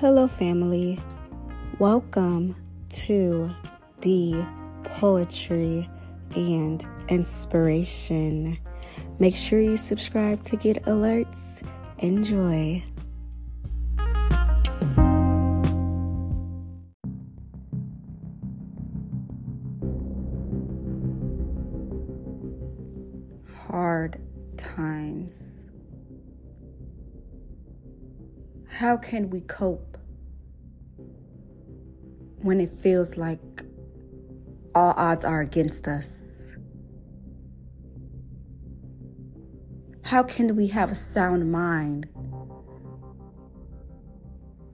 Hello, family. Welcome to the Poetry and Inspiration. Make sure you subscribe to get alerts. Enjoy. Hard times. How can we cope when it feels like all odds are against us? How can we have a sound mind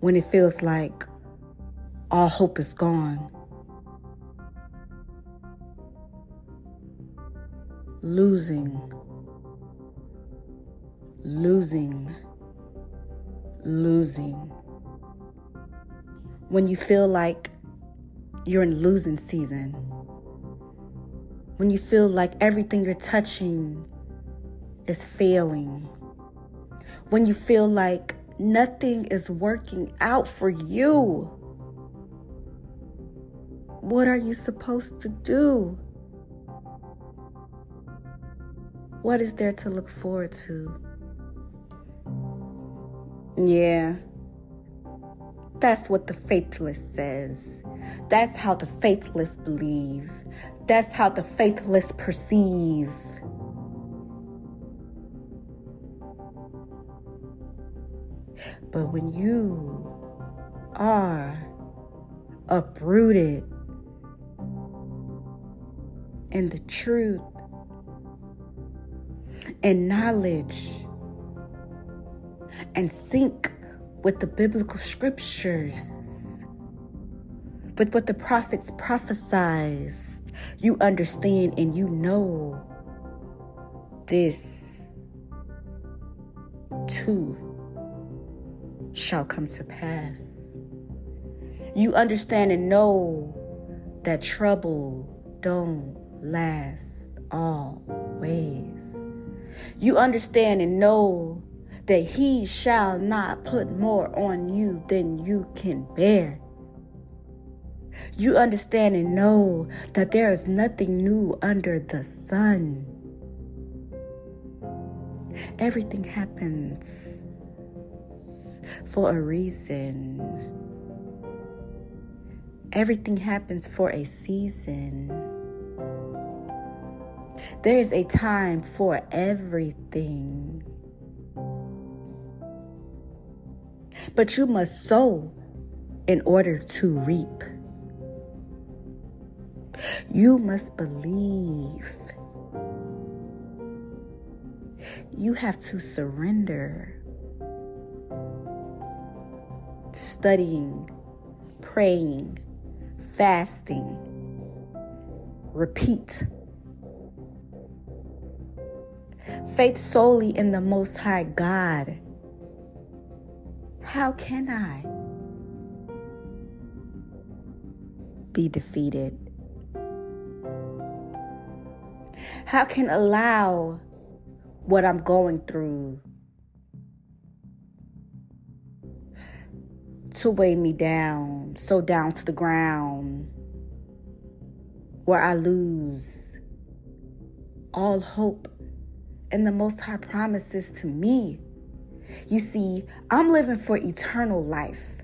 when it feels like all hope is gone? Losing, losing, losing. When you feel like you're in losing season, when you feel like everything you're touching is failing, when you feel like nothing is working out for you, what are you supposed to do? What is there to look forward to? Yeah. That's what the faithless says. That's how the faithless believe. That's how the faithless perceive. But when you are uprooted in the truth and knowledge and sync with the biblical scriptures, with what the prophets prophesied, you understand and you know this too shall come to pass. You understand and know that trouble don't last always. You understand and know that he shall not put more on you than you can bear. You understand and know that there is nothing new under the sun. Everything happens for a reason. Everything happens for a season. There is a time for everything. But you must sow in order to reap. You must believe. You have to surrender. Studying, praying, fasting. Repeat. Faith solely in the Most High God. How can I be defeated? How can allow what I'm going through to weigh me down, so down to the ground, where I lose all hope and the Most High promises to me. You see, I'm living for eternal life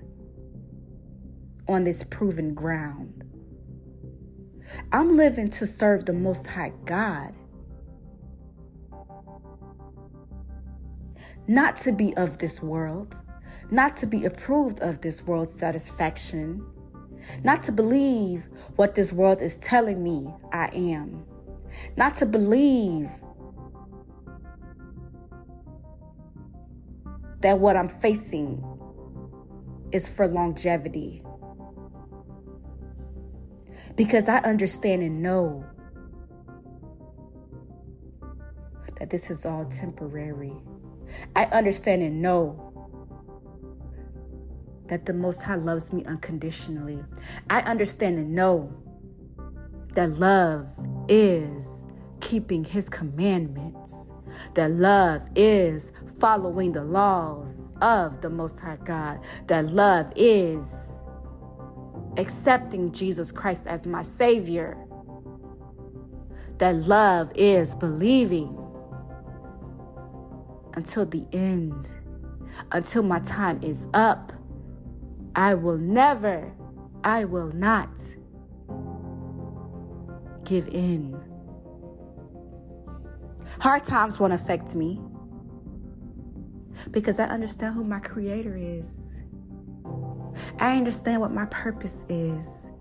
on this proven ground. I'm living to serve the Most High God. Not to be of this world, not to be approved of this world's satisfaction, not to believe what this world is telling me I am, not to believe that what I'm facing is for longevity. Because I understand and know that this is all temporary. I understand and know that the Most High loves me unconditionally. I understand and know that love is keeping His commandments. That love is following the laws of the Most High God, that love is accepting Jesus Christ as my Savior, that love is believing until the end, until my time is up. I will never, I will not give in. Hard times won't affect me because I understand who my creator is. I understand what my purpose is.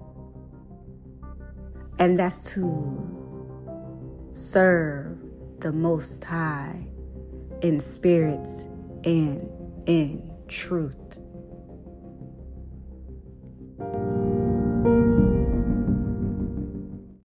And that's to serve the Most High in spirits and in truth.